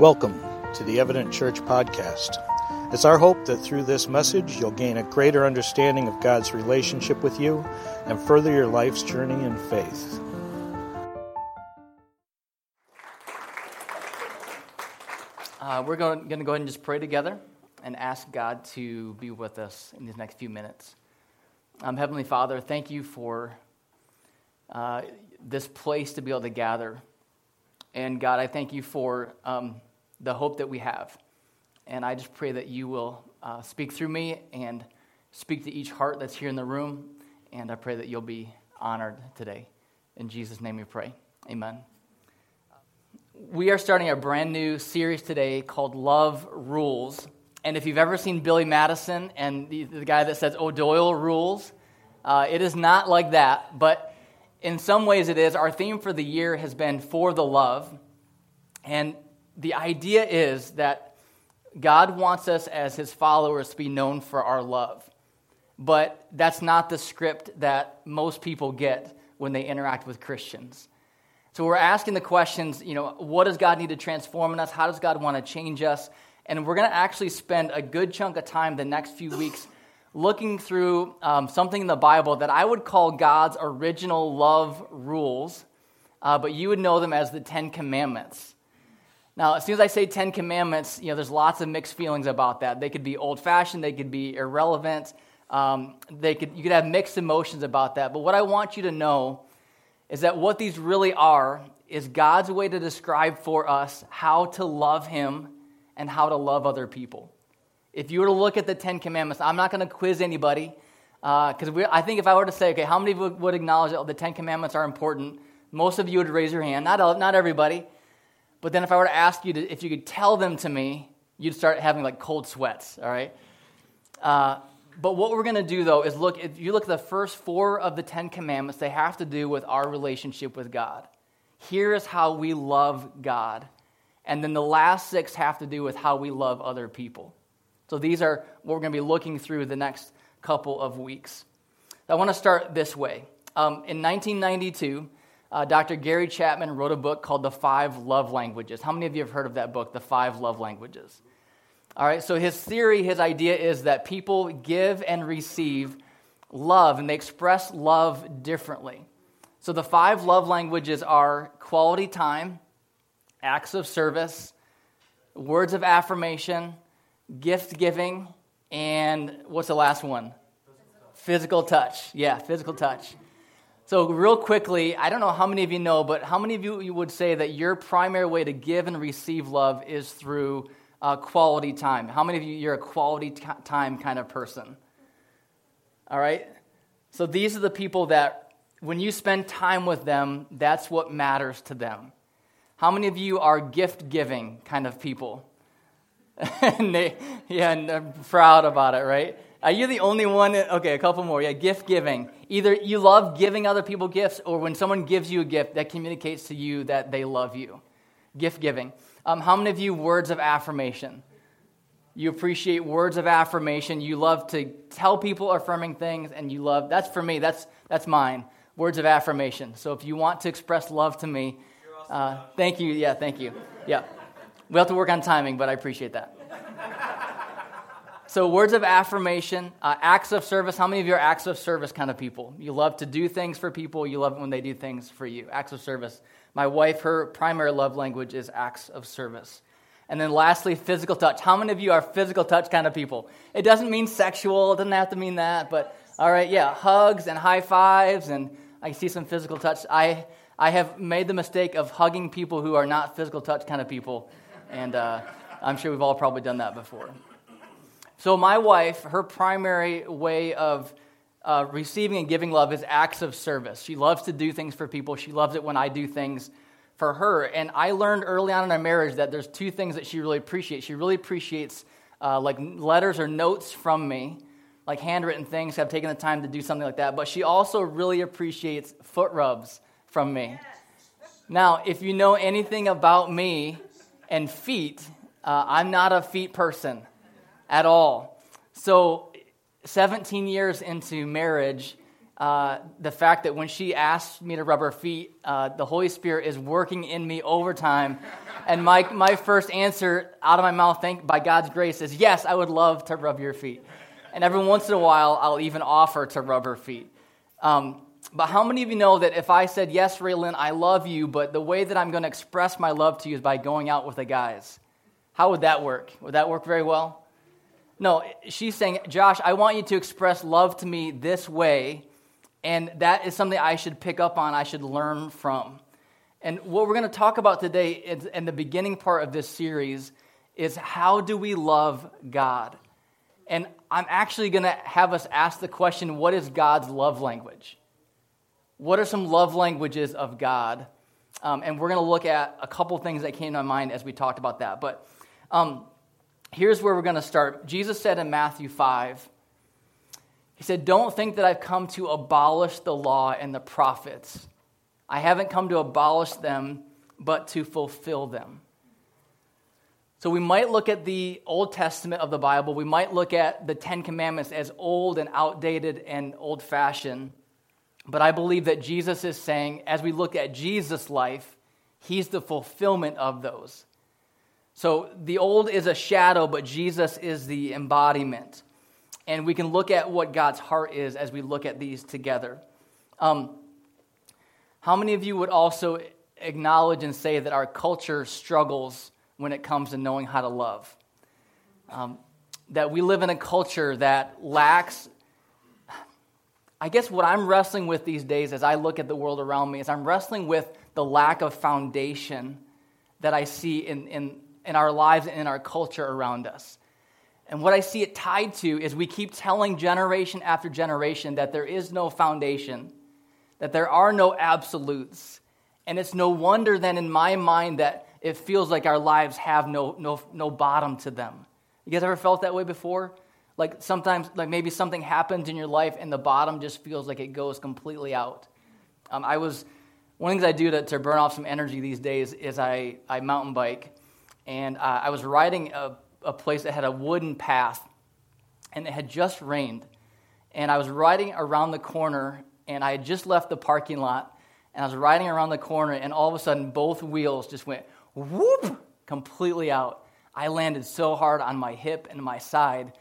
Welcome to the Evident Church podcast. It's our hope that through this message you'll gain a greater understanding of God's relationship with you and further your life's journey in faith. Uh, we're going, going to go ahead and just pray together and ask God to be with us in these next few minutes. Um, Heavenly Father, thank you for uh, this place to be able to gather. And God, I thank you for um, the hope that we have. And I just pray that you will uh, speak through me and speak to each heart that's here in the room. And I pray that you'll be honored today. In Jesus' name we pray. Amen. We are starting a brand new series today called Love Rules. And if you've ever seen Billy Madison and the, the guy that says Oh, Doyle rules, uh, it is not like that. But in some ways it is. Our theme for the year has been For the Love. And the idea is that God wants us as his followers to be known for our love. But that's not the script that most people get when they interact with Christians. So we're asking the questions, you know, what does God need to transform in us? How does God want to change us? And we're going to actually spend a good chunk of time the next few weeks looking through um, something in the Bible that I would call God's original love rules, uh, but you would know them as the Ten Commandments. Now, as soon as I say Ten Commandments, you know, there's lots of mixed feelings about that. They could be old fashioned, they could be irrelevant, um, they could, you could have mixed emotions about that. But what I want you to know is that what these really are is God's way to describe for us how to love Him and how to love other people. If you were to look at the Ten Commandments, I'm not going to quiz anybody because uh, I think if I were to say, okay, how many would, would acknowledge that the Ten Commandments are important? Most of you would raise your hand. Not, not everybody. But then if I were to ask you to, if you could tell them to me, you'd start having like cold sweats, all right? Uh, but what we're going to do though is look, if you look at the first four of the Ten Commandments, they have to do with our relationship with God. Here is how we love God. And then the last six have to do with how we love other people. So these are what we're going to be looking through the next couple of weeks. I want to start this way. Um, in 1992, uh, Dr. Gary Chapman wrote a book called The Five Love Languages. How many of you have heard of that book, The Five Love Languages? All right, so his theory, his idea is that people give and receive love, and they express love differently. So the five love languages are quality time, acts of service, words of affirmation, gift giving, and what's the last one? Physical touch. Physical touch. Yeah, physical touch. So, real quickly, I don't know how many of you know, but how many of you would say that your primary way to give and receive love is through uh, quality time? How many of you, you're a quality t- time kind of person? All right? So, these are the people that when you spend time with them, that's what matters to them. How many of you are gift giving kind of people? and they, yeah, and they're proud about it, right? Are you the only one? Okay, a couple more. Yeah, gift giving. Either you love giving other people gifts, or when someone gives you a gift, that communicates to you that they love you. Gift giving. Um, how many of you words of affirmation? You appreciate words of affirmation. You love to tell people affirming things, and you love. That's for me. That's that's mine. Words of affirmation. So if you want to express love to me, uh, thank you. Yeah, thank you. Yeah, we have to work on timing, but I appreciate that. So, words of affirmation, uh, acts of service. How many of you are acts of service kind of people? You love to do things for people, you love it when they do things for you. Acts of service. My wife, her primary love language is acts of service. And then lastly, physical touch. How many of you are physical touch kind of people? It doesn't mean sexual, it doesn't have to mean that, but all right, yeah, hugs and high fives, and I see some physical touch. I, I have made the mistake of hugging people who are not physical touch kind of people, and uh, I'm sure we've all probably done that before. So, my wife, her primary way of uh, receiving and giving love is acts of service. She loves to do things for people. She loves it when I do things for her. And I learned early on in our marriage that there's two things that she really appreciates. She really appreciates uh, like letters or notes from me, like handwritten things. I've taken the time to do something like that. But she also really appreciates foot rubs from me. Now, if you know anything about me and feet, uh, I'm not a feet person at all. So, 17 years into marriage, uh, the fact that when she asked me to rub her feet, uh, the Holy Spirit is working in me overtime and my, my first answer out of my mouth, thank by God's grace, is yes, I would love to rub your feet. And every once in a while, I'll even offer to rub her feet. Um, but how many of you know that if I said, Yes, Raylan, I love you, but the way that I'm going to express my love to you is by going out with the guys? How would that work? Would that work very well? No, she's saying, Josh, I want you to express love to me this way, and that is something I should pick up on, I should learn from. And what we're going to talk about today in the beginning part of this series is how do we love God? And I'm actually going to have us ask the question what is God's love language? What are some love languages of God? Um, and we're going to look at a couple things that came to my mind as we talked about that. But um, here's where we're going to start. Jesus said in Matthew 5, He said, Don't think that I've come to abolish the law and the prophets. I haven't come to abolish them, but to fulfill them. So we might look at the Old Testament of the Bible, we might look at the Ten Commandments as old and outdated and old fashioned. But I believe that Jesus is saying, as we look at Jesus' life, he's the fulfillment of those. So the old is a shadow, but Jesus is the embodiment. And we can look at what God's heart is as we look at these together. Um, how many of you would also acknowledge and say that our culture struggles when it comes to knowing how to love? Um, that we live in a culture that lacks I guess what I'm wrestling with these days as I look at the world around me is I'm wrestling with the lack of foundation that I see in, in, in our lives and in our culture around us. And what I see it tied to is we keep telling generation after generation that there is no foundation, that there are no absolutes. And it's no wonder then in my mind that it feels like our lives have no, no, no bottom to them. You guys ever felt that way before? Like sometimes, like maybe something happens in your life and the bottom just feels like it goes completely out. Um, I was, one of the things I do to, to burn off some energy these days is I, I mountain bike. And uh, I was riding a, a place that had a wooden path and it had just rained. And I was riding around the corner and I had just left the parking lot and I was riding around the corner and all of a sudden both wheels just went whoop completely out. I landed so hard on my hip and my side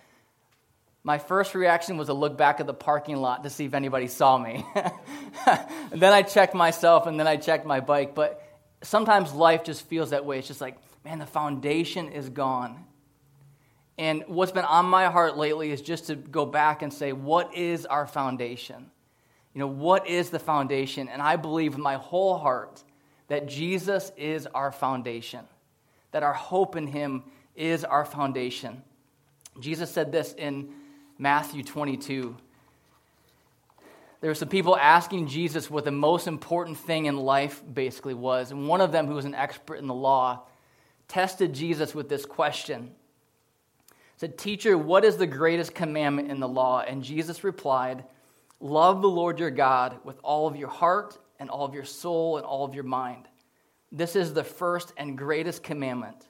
my first reaction was to look back at the parking lot to see if anybody saw me. then I checked myself and then I checked my bike. But sometimes life just feels that way. It's just like, man, the foundation is gone. And what's been on my heart lately is just to go back and say, what is our foundation? You know, what is the foundation? And I believe with my whole heart that Jesus is our foundation, that our hope in him is our foundation. Jesus said this in Matthew 22. There were some people asking Jesus what the most important thing in life basically was. And one of them, who was an expert in the law, tested Jesus with this question. Said, Teacher, what is the greatest commandment in the law? And Jesus replied, Love the Lord your God with all of your heart and all of your soul and all of your mind. This is the first and greatest commandment.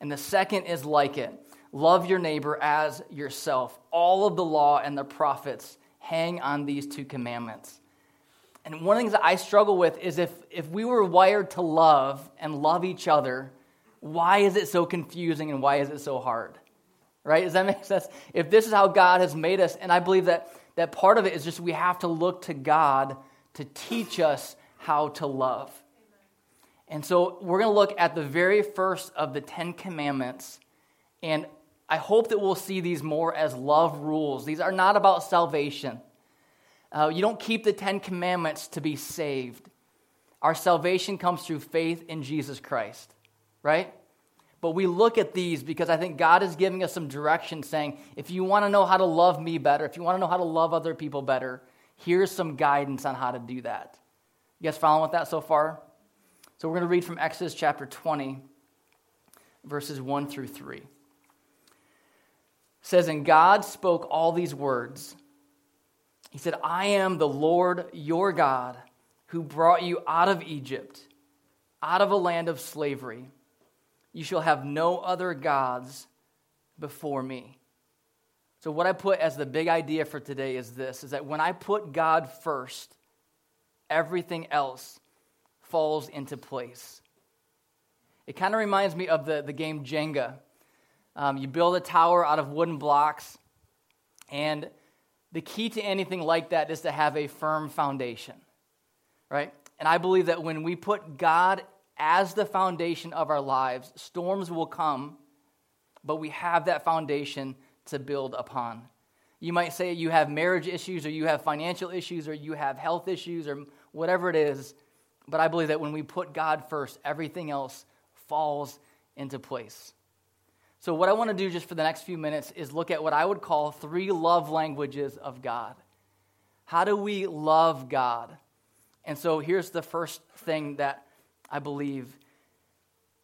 And the second is like it Love your neighbor as yourself. All of the law and the prophets hang on these two commandments. And one of the things that I struggle with is if, if we were wired to love and love each other, why is it so confusing and why is it so hard? Right? Does that make sense? If this is how God has made us, and I believe that, that part of it is just we have to look to God to teach us how to love. And so we're going to look at the very first of the Ten Commandments. And I hope that we'll see these more as love rules. These are not about salvation. Uh, you don't keep the Ten Commandments to be saved. Our salvation comes through faith in Jesus Christ, right? But we look at these because I think God is giving us some direction saying, if you want to know how to love me better, if you want to know how to love other people better, here's some guidance on how to do that. You guys following with that so far? So we're going to read from Exodus chapter 20, verses 1 through 3 says, And God spoke all these words. He said, I am the Lord your God who brought you out of Egypt, out of a land of slavery. You shall have no other gods before me. So, what I put as the big idea for today is this is that when I put God first, everything else falls into place. It kind of reminds me of the, the game Jenga. Um, you build a tower out of wooden blocks, and the key to anything like that is to have a firm foundation, right? And I believe that when we put God as the foundation of our lives, storms will come, but we have that foundation to build upon. You might say you have marriage issues, or you have financial issues, or you have health issues, or whatever it is. But I believe that when we put God first, everything else falls into place. So, what I want to do just for the next few minutes is look at what I would call three love languages of God. How do we love God? And so, here's the first thing that I believe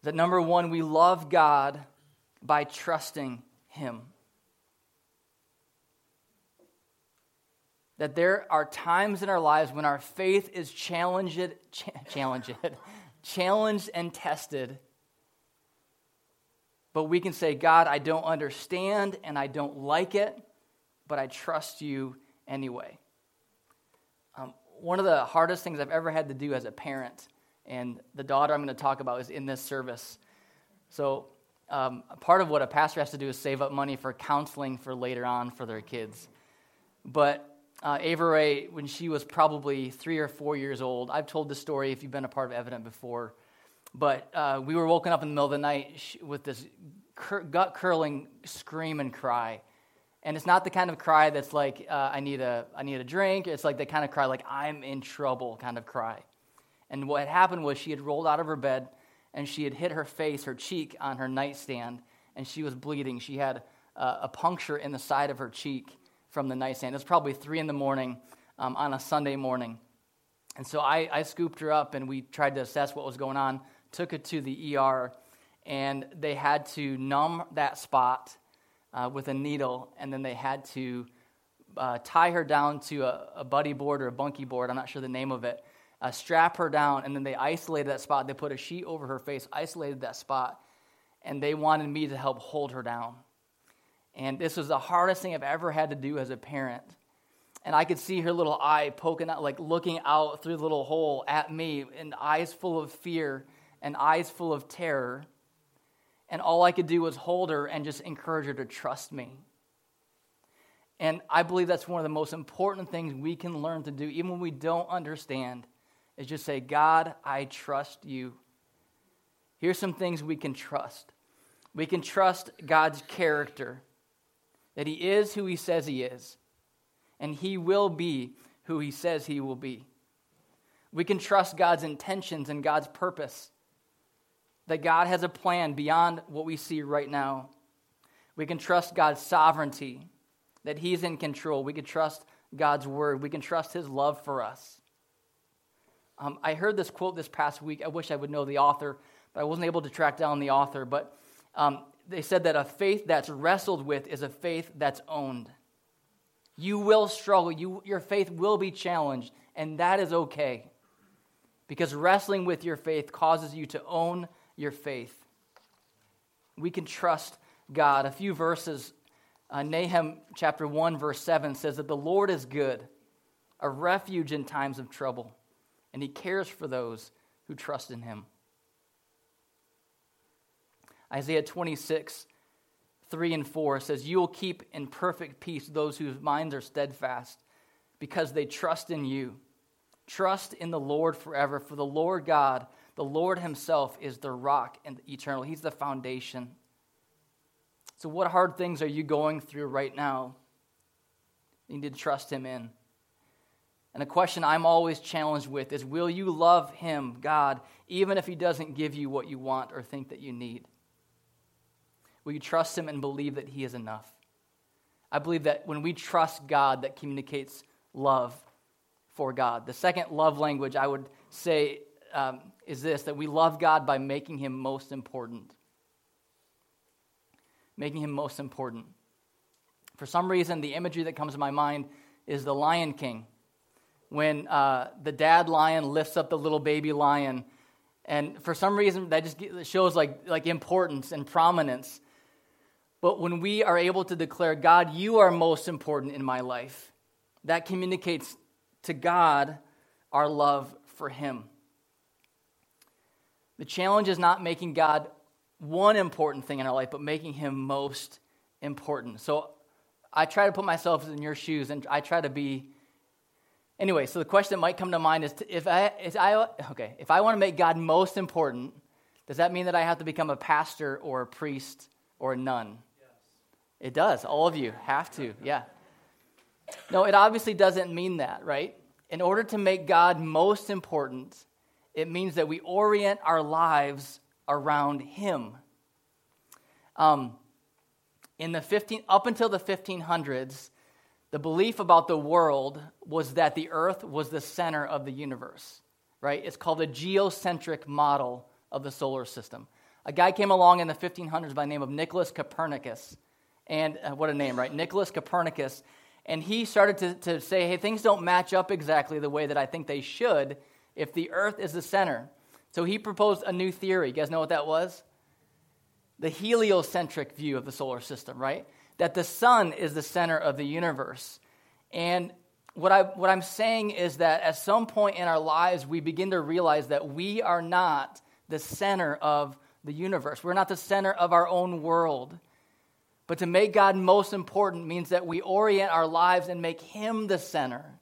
that number one, we love God by trusting Him. That there are times in our lives when our faith is challenged, challenged, challenged and tested but we can say, God, I don't understand and I don't like it, but I trust you anyway. Um, one of the hardest things I've ever had to do as a parent, and the daughter I'm going to talk about is in this service. So, um, part of what a pastor has to do is save up money for counseling for later on for their kids. But uh, Ava Ray, when she was probably three or four years old, I've told this story if you've been a part of Evident before. But uh, we were woken up in the middle of the night with this cur- gut curling scream and cry. And it's not the kind of cry that's like, uh, I, need a, I need a drink. It's like the kind of cry, like, I'm in trouble kind of cry. And what had happened was she had rolled out of her bed and she had hit her face, her cheek on her nightstand, and she was bleeding. She had uh, a puncture in the side of her cheek from the nightstand. It was probably three in the morning um, on a Sunday morning. And so I, I scooped her up and we tried to assess what was going on took it to the ER, and they had to numb that spot uh, with a needle, and then they had to uh, tie her down to a, a, buddy board or a bunkie board, I'm not sure the name of it, uh, strap her down, and then they isolated that spot. They put a sheet over her face, isolated that spot, and they wanted me to help hold her down. And this was the hardest thing I've ever had to do as a parent. And I could see her little eye poking out, like looking out through the little hole at me, and eyes full of fear and eyes full of terror. And all I could do was hold her and just encourage her to trust me. And I believe that's one of the most important things we can learn to do, even when we don't understand, is just say, God, I trust you. Here's some things we can trust. We can trust God's character, that He is who He says He is, and He will be who He says He will be. We can trust God's intentions and God's purpose that God has a plan beyond what we see right now. We can trust God's sovereignty, that He's in control. We can trust God's word. We can trust His love for us. Um, I heard this quote this past week. I wish I would know the author, but I wasn't able to track down the author. But um, they said that a faith that's wrestled with is a faith that's owned. You will struggle, you, your faith will be challenged, and that is okay. Because wrestling with your faith causes you to own your faith. We can trust God. A few verses, uh, Nahum chapter 1, verse 7 says that the Lord is good, a refuge in times of trouble, and he cares for those who trust in him. Isaiah 26, 3 and 4 says, You will keep in perfect peace those whose minds are steadfast because they trust in you. Trust in the Lord forever, for the Lord God the Lord Himself is the rock and the eternal. He's the foundation. So, what hard things are you going through right now? You need to trust Him in. And a question I'm always challenged with is Will you love Him, God, even if He doesn't give you what you want or think that you need? Will you trust Him and believe that He is enough? I believe that when we trust God, that communicates love for God. The second love language I would say um, is this that we love God by making him most important. Making him most important. For some reason, the imagery that comes to my mind is the Lion King. When uh, the dad lion lifts up the little baby lion, and for some reason, that just shows like, like importance and prominence. But when we are able to declare, God, you are most important in my life, that communicates to God our love for him. The challenge is not making God one important thing in our life, but making him most important. So I try to put myself in your shoes and I try to be. Anyway, so the question that might come to mind is to, if I, if I okay, if I want to make God most important, does that mean that I have to become a pastor or a priest or a nun? Yes. It does. All of you have to. Yeah. No, it obviously doesn't mean that, right? In order to make God most important, it means that we orient our lives around Him. Um, in the 15, up until the 1500s, the belief about the world was that the earth was the center of the universe, right? It's called the geocentric model of the solar system. A guy came along in the 1500s by the name of Nicholas Copernicus. And uh, what a name, right? Nicholas Copernicus. And he started to, to say, hey, things don't match up exactly the way that I think they should if the earth is the center. So he proposed a new theory. You guys know what that was? The heliocentric view of the solar system, right? That the sun is the center of the universe. And what, I, what I'm saying is that at some point in our lives, we begin to realize that we are not the center of the universe. We're not the center of our own world. But to make God most important means that we orient our lives and make Him the center.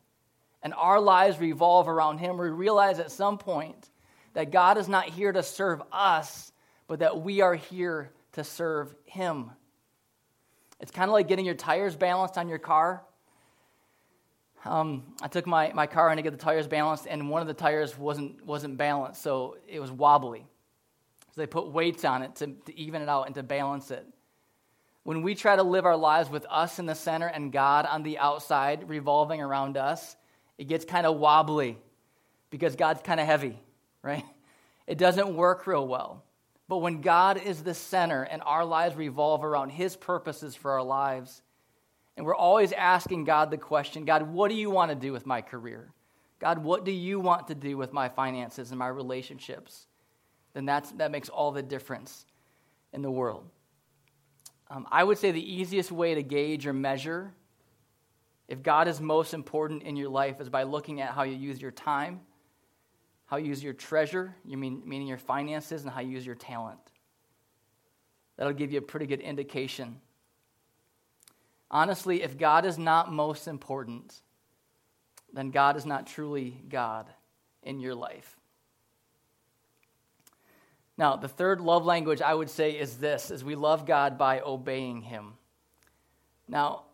And our lives revolve around Him. We realize at some point that God is not here to serve us, but that we are here to serve Him. It's kind of like getting your tires balanced on your car. Um, I took my, my car in to get the tires balanced, and one of the tires wasn't, wasn't balanced, so it was wobbly. So they put weights on it to, to even it out and to balance it. When we try to live our lives with us in the center and God on the outside revolving around us, it gets kind of wobbly because God's kind of heavy, right? It doesn't work real well. But when God is the center and our lives revolve around His purposes for our lives, and we're always asking God the question God, what do you want to do with my career? God, what do you want to do with my finances and my relationships? Then that's, that makes all the difference in the world. Um, I would say the easiest way to gauge or measure if God is most important in your life is by looking at how you use your time, how you use your treasure, you mean, meaning your finances, and how you use your talent. That'll give you a pretty good indication Honestly, if God is not most important, then God is not truly God in your life. Now, the third love language I would say is this is we love God by obeying him. Now,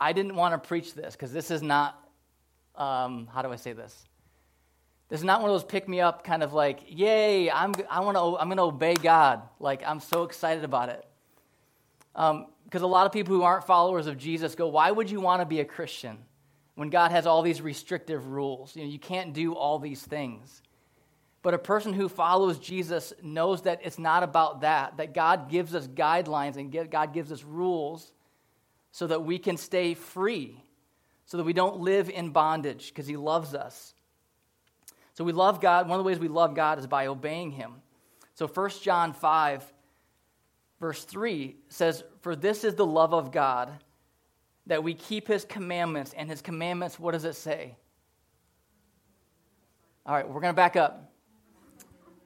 I didn't want to preach this because this is not um, how do I say this? This is not one of those pick me up kind of like, yay, I'm, I want to, I'm going to obey God. Like, I'm so excited about it. Um, because a lot of people who aren't followers of Jesus go, Why would you want to be a Christian when God has all these restrictive rules? You know, you can't do all these things. But a person who follows Jesus knows that it's not about that, that God gives us guidelines and God gives us rules so that we can stay free, so that we don't live in bondage because He loves us. So we love God. One of the ways we love God is by obeying Him. So 1 John 5 verse 3 says, For this is the love of God, that we keep his commandments. And his commandments, what does it say? All right, we're going to back up.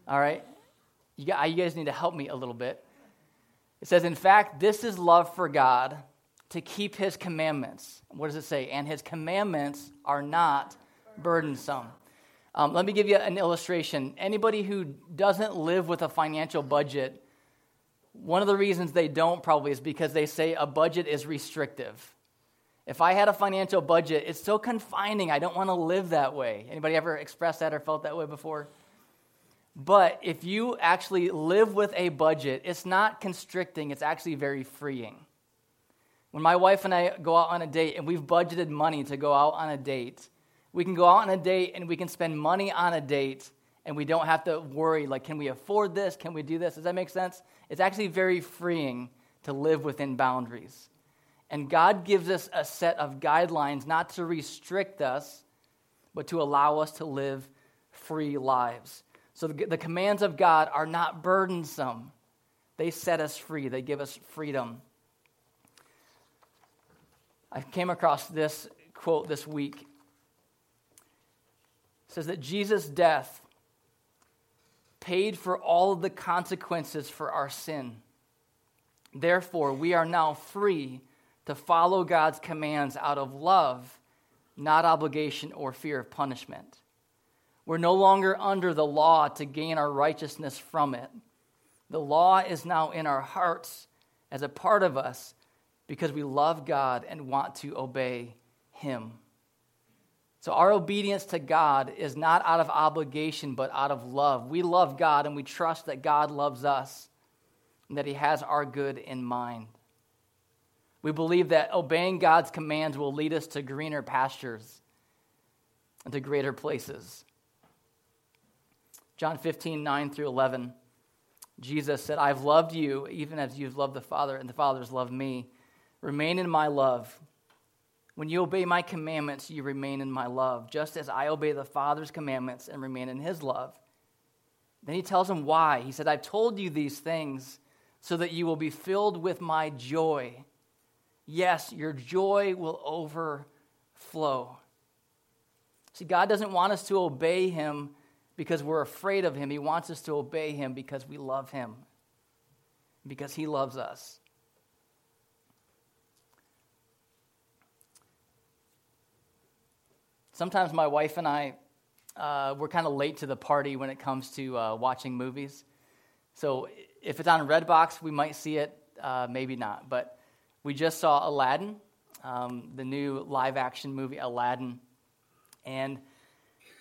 All right? You guys need to help me a little bit. It says, In fact, this is love for God to keep his commandments. What does it say? And his commandments are not burdensome. Um, let me give you an illustration. Anybody who doesn't live with a financial budget one of the reasons they don't probably is because they say a budget is restrictive. If I had a financial budget, it's so confining. I don't want to live that way. Anybody ever expressed that or felt that way before? But if you actually live with a budget, it's not constricting, it's actually very freeing. When my wife and I go out on a date and we've budgeted money to go out on a date, we can go out on a date and we can spend money on a date and we don't have to worry like can we afford this? Can we do this? Does that make sense? It's actually very freeing to live within boundaries. And God gives us a set of guidelines not to restrict us, but to allow us to live free lives. So the, the commands of God are not burdensome, they set us free, they give us freedom. I came across this quote this week. It says that Jesus' death paid for all of the consequences for our sin. Therefore, we are now free to follow God's commands out of love, not obligation or fear of punishment. We're no longer under the law to gain our righteousness from it. The law is now in our hearts as a part of us because we love God and want to obey Him. So, our obedience to God is not out of obligation, but out of love. We love God and we trust that God loves us and that He has our good in mind. We believe that obeying God's commands will lead us to greener pastures and to greater places. John 15, 9 through 11, Jesus said, I've loved you even as you've loved the Father, and the Father has loved me. Remain in my love. When you obey my commandments, you remain in my love, just as I obey the Father's commandments and remain in his love. Then he tells him why. He said, I've told you these things so that you will be filled with my joy. Yes, your joy will overflow. See, God doesn't want us to obey him because we're afraid of him. He wants us to obey him because we love him, because he loves us. Sometimes my wife and I, uh, we're kind of late to the party when it comes to uh, watching movies. So if it's on Redbox, we might see it, uh, maybe not. But we just saw Aladdin, um, the new live action movie Aladdin. And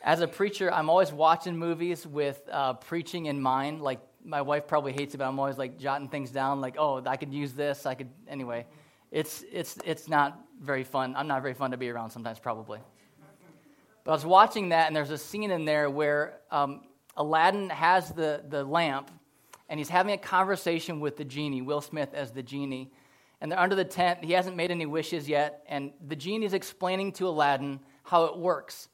as a preacher, I'm always watching movies with uh, preaching in mind. Like, my wife probably hates it, but I'm always like jotting things down, like, oh, I could use this. I could, anyway. It's, it's, it's not very fun. I'm not very fun to be around sometimes, probably. But I was watching that, and there's a scene in there where um, Aladdin has the, the lamp, and he's having a conversation with the genie, Will Smith as the genie. And they're under the tent. He hasn't made any wishes yet. And the genie is explaining to Aladdin how it works.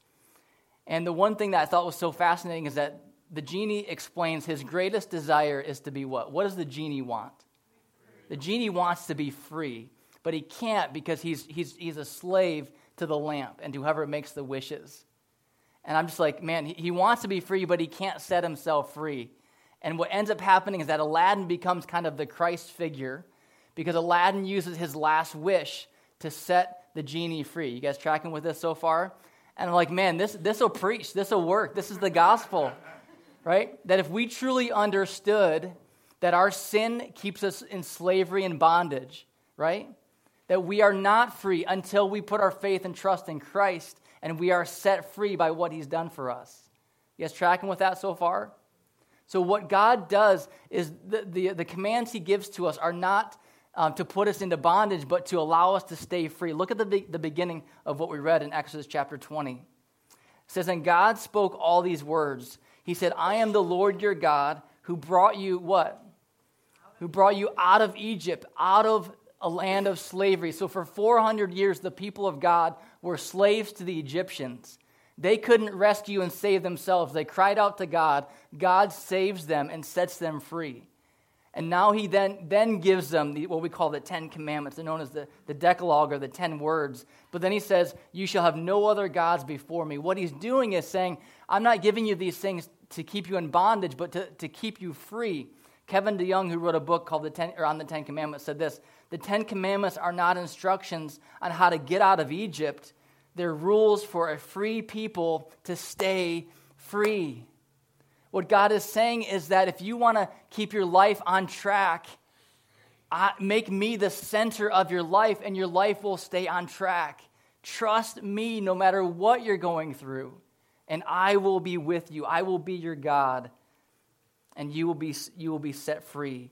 And the one thing that I thought was so fascinating is that the genie explains his greatest desire is to be what? What does the genie want? The genie wants to be free, but he can't because he's, he's, he's a slave to the lamp and to whoever makes the wishes. And I'm just like, man, he, wants to be free, but he can't set himself free. And what ends up happening is that Aladdin becomes kind of the Christ figure because Aladdin uses his last wish to set the genie free. You guys tracking with this so far? And I'm like, man, this this will preach, this will work. This is the gospel, right? That if we truly understood that our sin keeps us in slavery and bondage, right? That we are not free until we put our faith and trust in Christ and we are set free by what he's done for us. You guys tracking with that so far? So, what God does is the, the, the commands he gives to us are not um, to put us into bondage, but to allow us to stay free. Look at the, the beginning of what we read in Exodus chapter 20. It says, And God spoke all these words. He said, I am the Lord your God who brought you what? Who brought you out of Egypt, out of a land of slavery. So for 400 years, the people of God were slaves to the Egyptians. They couldn't rescue and save themselves. They cried out to God. God saves them and sets them free. And now he then, then gives them the, what we call the Ten Commandments. They're known as the, the Decalogue or the Ten Words. But then he says, You shall have no other gods before me. What he's doing is saying, I'm not giving you these things to keep you in bondage, but to, to keep you free. Kevin DeYoung, who wrote a book called the Ten, or on the Ten Commandments, said this the Ten Commandments are not instructions on how to get out of Egypt, they're rules for a free people to stay free. What God is saying is that if you want to keep your life on track, make me the center of your life, and your life will stay on track. Trust me no matter what you're going through, and I will be with you. I will be your God, and you will be, you will be set free.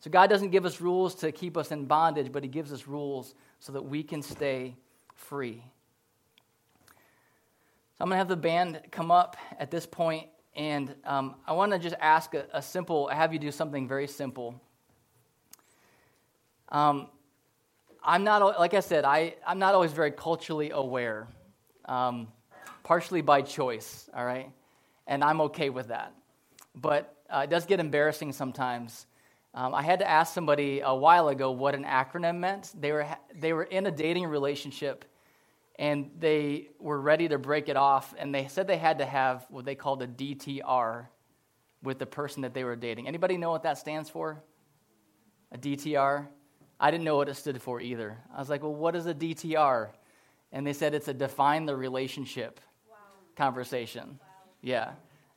So God doesn't give us rules to keep us in bondage, but He gives us rules so that we can stay free. So I'm going to have the band come up at this point, and um, I want to just ask a, a, simple, have you do something very simple. Um, I'm not, like I said, I, I'm not always very culturally aware, um, partially by choice, all right? And I'm okay with that. But uh, it does get embarrassing sometimes um, I had to ask somebody a while ago what an acronym meant. They were, they were in a dating relationship and they were ready to break it off, and they said they had to have what they called a DTR. with the person that they were dating. Anybody know what that stands for? A DTR? I didn't know what it stood for either. I was like, well, what is a DTR? And they said it's a define the relationship wow. conversation. Wow. Yeah.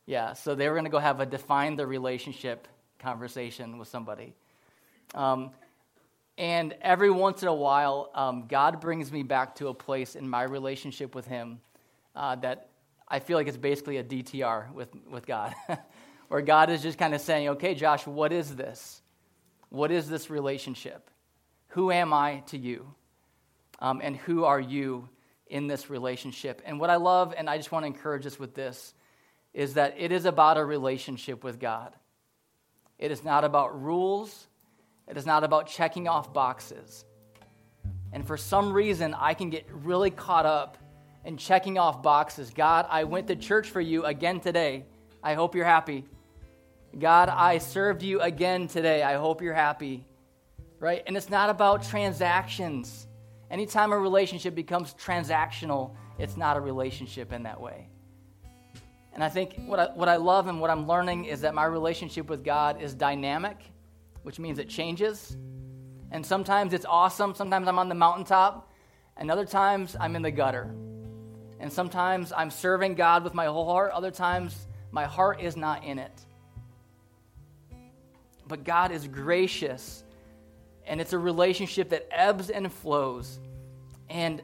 Yeah. So they were going to go have a define the relationship conversation with somebody. Um, and every once in a while, um, God brings me back to a place in my relationship with Him uh, that I feel like it's basically a DTR with, with God, where God is just kind of saying, okay, Josh, what is this? What is this relationship? Who am I to you? Um, and who are you in this relationship? And what I love, and I just want to encourage us with this, is that it is about a relationship with God. It is not about rules, it is not about checking off boxes. And for some reason, I can get really caught up in checking off boxes. God, I went to church for you again today. I hope you're happy. God, I served you again today. I hope you're happy right? And it's not about transactions. Anytime a relationship becomes transactional, it's not a relationship in that way. And I think what I, what I love and what I'm learning is that my relationship with God is dynamic, which means it changes. And sometimes it's awesome. Sometimes I'm on the mountaintop, and other times I'm in the gutter. And sometimes I'm serving God with my whole heart, other times my heart is not in it. But God is gracious and it's a relationship that ebbs and flows. And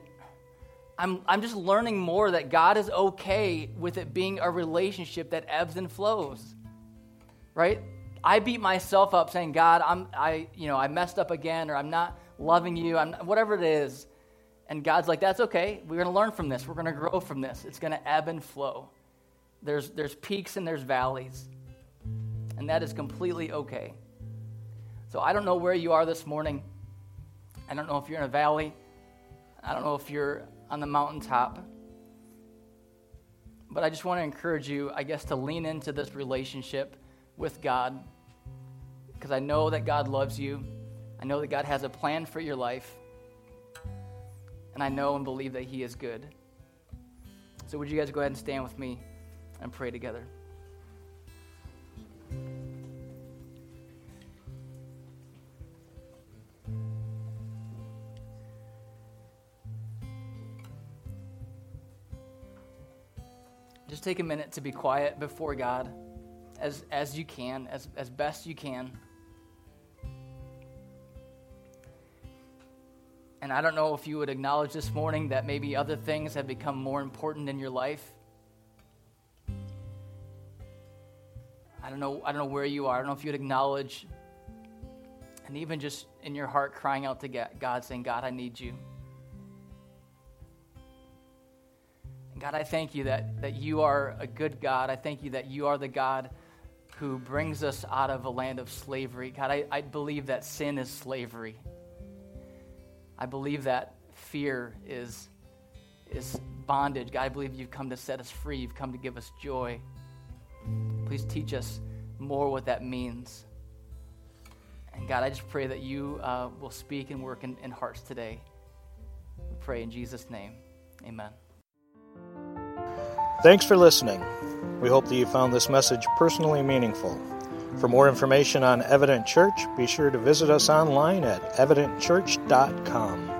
I'm, I'm just learning more that God is okay with it being a relationship that ebbs and flows, right? I beat myself up saying, God, I'm, I, you know, I messed up again, or I'm not loving you, I'm, whatever it is. And God's like, that's okay. We're going to learn from this. We're going to grow from this. It's going to ebb and flow. There's, there's peaks and there's valleys. And that is completely okay. So I don't know where you are this morning. I don't know if you're in a valley. I don't know if you're on the mountaintop. But I just want to encourage you, I guess, to lean into this relationship with God. Because I know that God loves you. I know that God has a plan for your life. And I know and believe that He is good. So, would you guys go ahead and stand with me and pray together? Just take a minute to be quiet before God as, as you can, as, as best you can. And I don't know if you would acknowledge this morning that maybe other things have become more important in your life. I don't know, I don't know where you are. I don't know if you'd acknowledge and even just in your heart crying out to God saying, God, I need you. God, I thank you that, that you are a good God. I thank you that you are the God who brings us out of a land of slavery. God, I, I believe that sin is slavery. I believe that fear is, is bondage. God, I believe you've come to set us free. You've come to give us joy. Please teach us more what that means. And God, I just pray that you uh, will speak and work in, in hearts today. We pray in Jesus' name. Amen. Thanks for listening. We hope that you found this message personally meaningful. For more information on Evident Church, be sure to visit us online at evidentchurch.com.